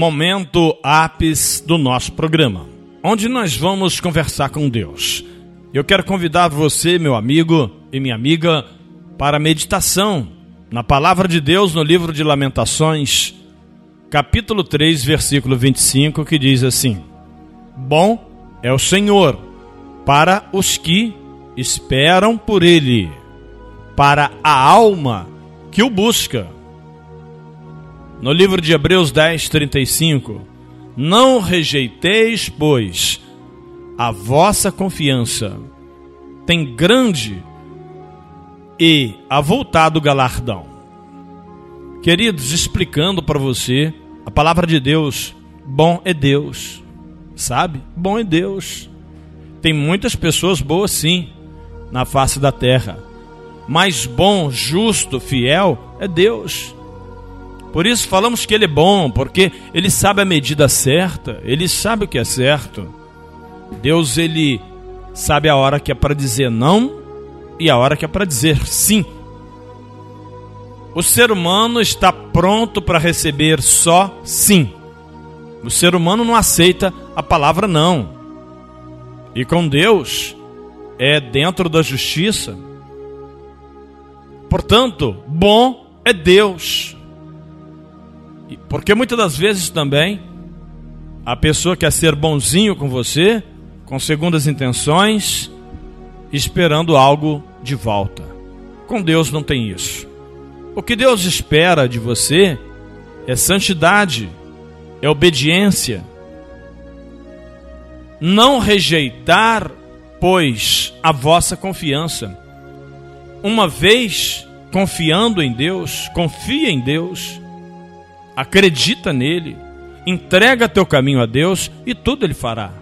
momento ápice do nosso programa, onde nós vamos conversar com Deus. Eu quero convidar você, meu amigo e minha amiga, para a meditação na palavra de Deus no livro de Lamentações, capítulo 3, versículo 25, que diz assim: Bom é o Senhor para os que esperam por Ele, para a alma que o busca. No livro de Hebreus 10, 35, não rejeiteis, pois, a vossa confiança tem grande e avultado galardão. Queridos, explicando para você, a palavra de Deus, bom é Deus, sabe? Bom é Deus. Tem muitas pessoas boas sim na face da terra, mas bom, justo, fiel é Deus. Por isso falamos que ele é bom, porque ele sabe a medida certa, ele sabe o que é certo. Deus ele sabe a hora que é para dizer não e a hora que é para dizer sim. O ser humano está pronto para receber só sim. O ser humano não aceita a palavra não. E com Deus é dentro da justiça. Portanto, bom é Deus. Porque muitas das vezes também a pessoa quer ser bonzinho com você, com segundas intenções, esperando algo de volta. Com Deus não tem isso. O que Deus espera de você é santidade, é obediência. Não rejeitar, pois, a vossa confiança. Uma vez confiando em Deus, confia em Deus, acredita nele, entrega teu caminho a Deus e tudo ele fará.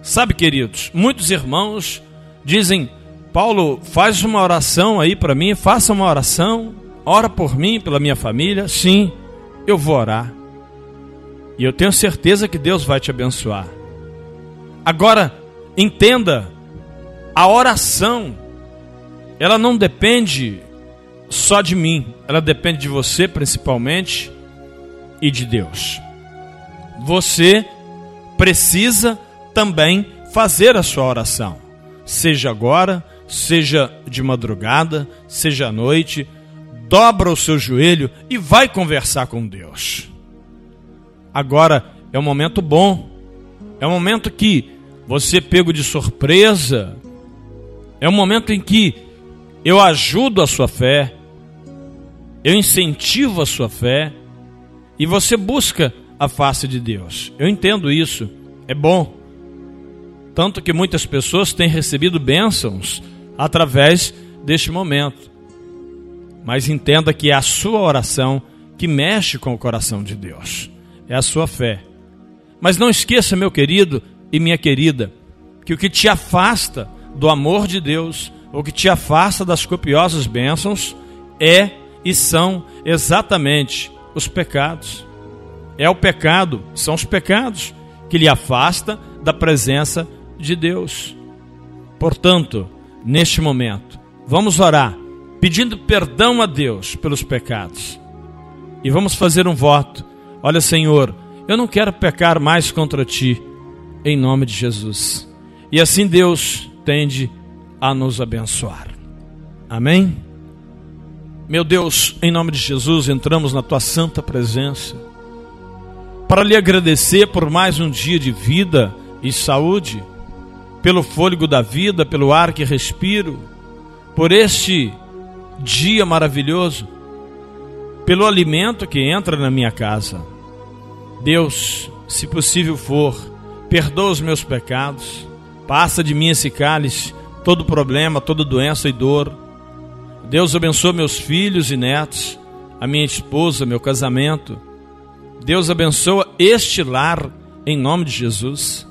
Sabe, queridos, muitos irmãos dizem: Paulo, faz uma oração aí para mim, faça uma oração, ora por mim, pela minha família. Sim, eu vou orar. E eu tenho certeza que Deus vai te abençoar. Agora, entenda, a oração, ela não depende só de mim, ela depende de você principalmente e de Deus. Você precisa também fazer a sua oração, seja agora, seja de madrugada, seja à noite, dobra o seu joelho e vai conversar com Deus. Agora é um momento bom, é um momento que você pego de surpresa, é um momento em que eu ajudo a sua fé, eu incentivo a sua fé e você busca a face de Deus. Eu entendo isso, é bom. Tanto que muitas pessoas têm recebido bênçãos através deste momento. Mas entenda que é a sua oração que mexe com o coração de Deus. É a sua fé. Mas não esqueça, meu querido e minha querida, que o que te afasta do amor de Deus, ou que te afasta das copiosas bênçãos, é e são exatamente os pecados. É o pecado, são os pecados que lhe afasta da presença de Deus. Portanto, neste momento. Vamos orar, pedindo perdão a Deus pelos pecados. E vamos fazer um voto. Olha, Senhor, eu não quero pecar mais contra ti, em nome de Jesus. E assim Deus tende a nos abençoar. Amém? Meu Deus, em nome de Jesus, entramos na tua santa presença para lhe agradecer por mais um dia de vida e saúde pelo fôlego da vida, pelo ar que respiro, por este dia maravilhoso, pelo alimento que entra na minha casa. Deus, se possível for, perdoa os meus pecados, passa de mim esse cálice, todo problema, toda doença e dor. Deus abençoa meus filhos e netos, a minha esposa, meu casamento. Deus abençoa este lar em nome de Jesus.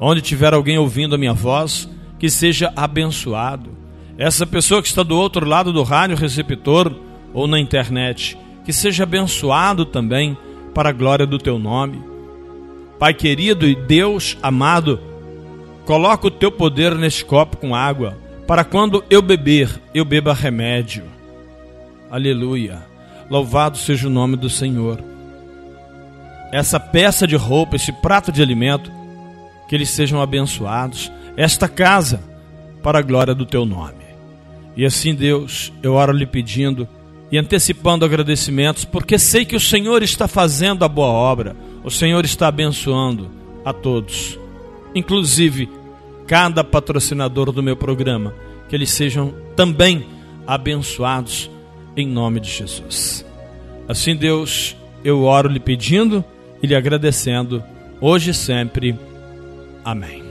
Onde tiver alguém ouvindo a minha voz, que seja abençoado. Essa pessoa que está do outro lado do rádio receptor ou na internet, que seja abençoado também para a glória do teu nome. Pai querido e Deus amado, coloca o teu poder neste copo com água, para quando eu beber, eu beba remédio. Aleluia. Louvado seja o nome do Senhor. essa peça de roupa, esse prato de alimento, que eles sejam abençoados, esta casa, para a glória do teu nome. E assim, Deus, eu oro lhe pedindo e antecipando agradecimentos, porque sei que o Senhor está fazendo a boa obra, o Senhor está abençoando a todos, inclusive cada patrocinador do meu programa, que eles sejam também abençoados em nome de Jesus. Assim, Deus, eu oro lhe pedindo e lhe agradecendo, hoje e sempre. Amém.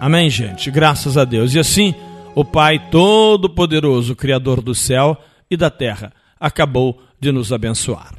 Amém, gente. Graças a Deus. E assim, o Pai Todo-Poderoso, Criador do céu e da terra, acabou de nos abençoar.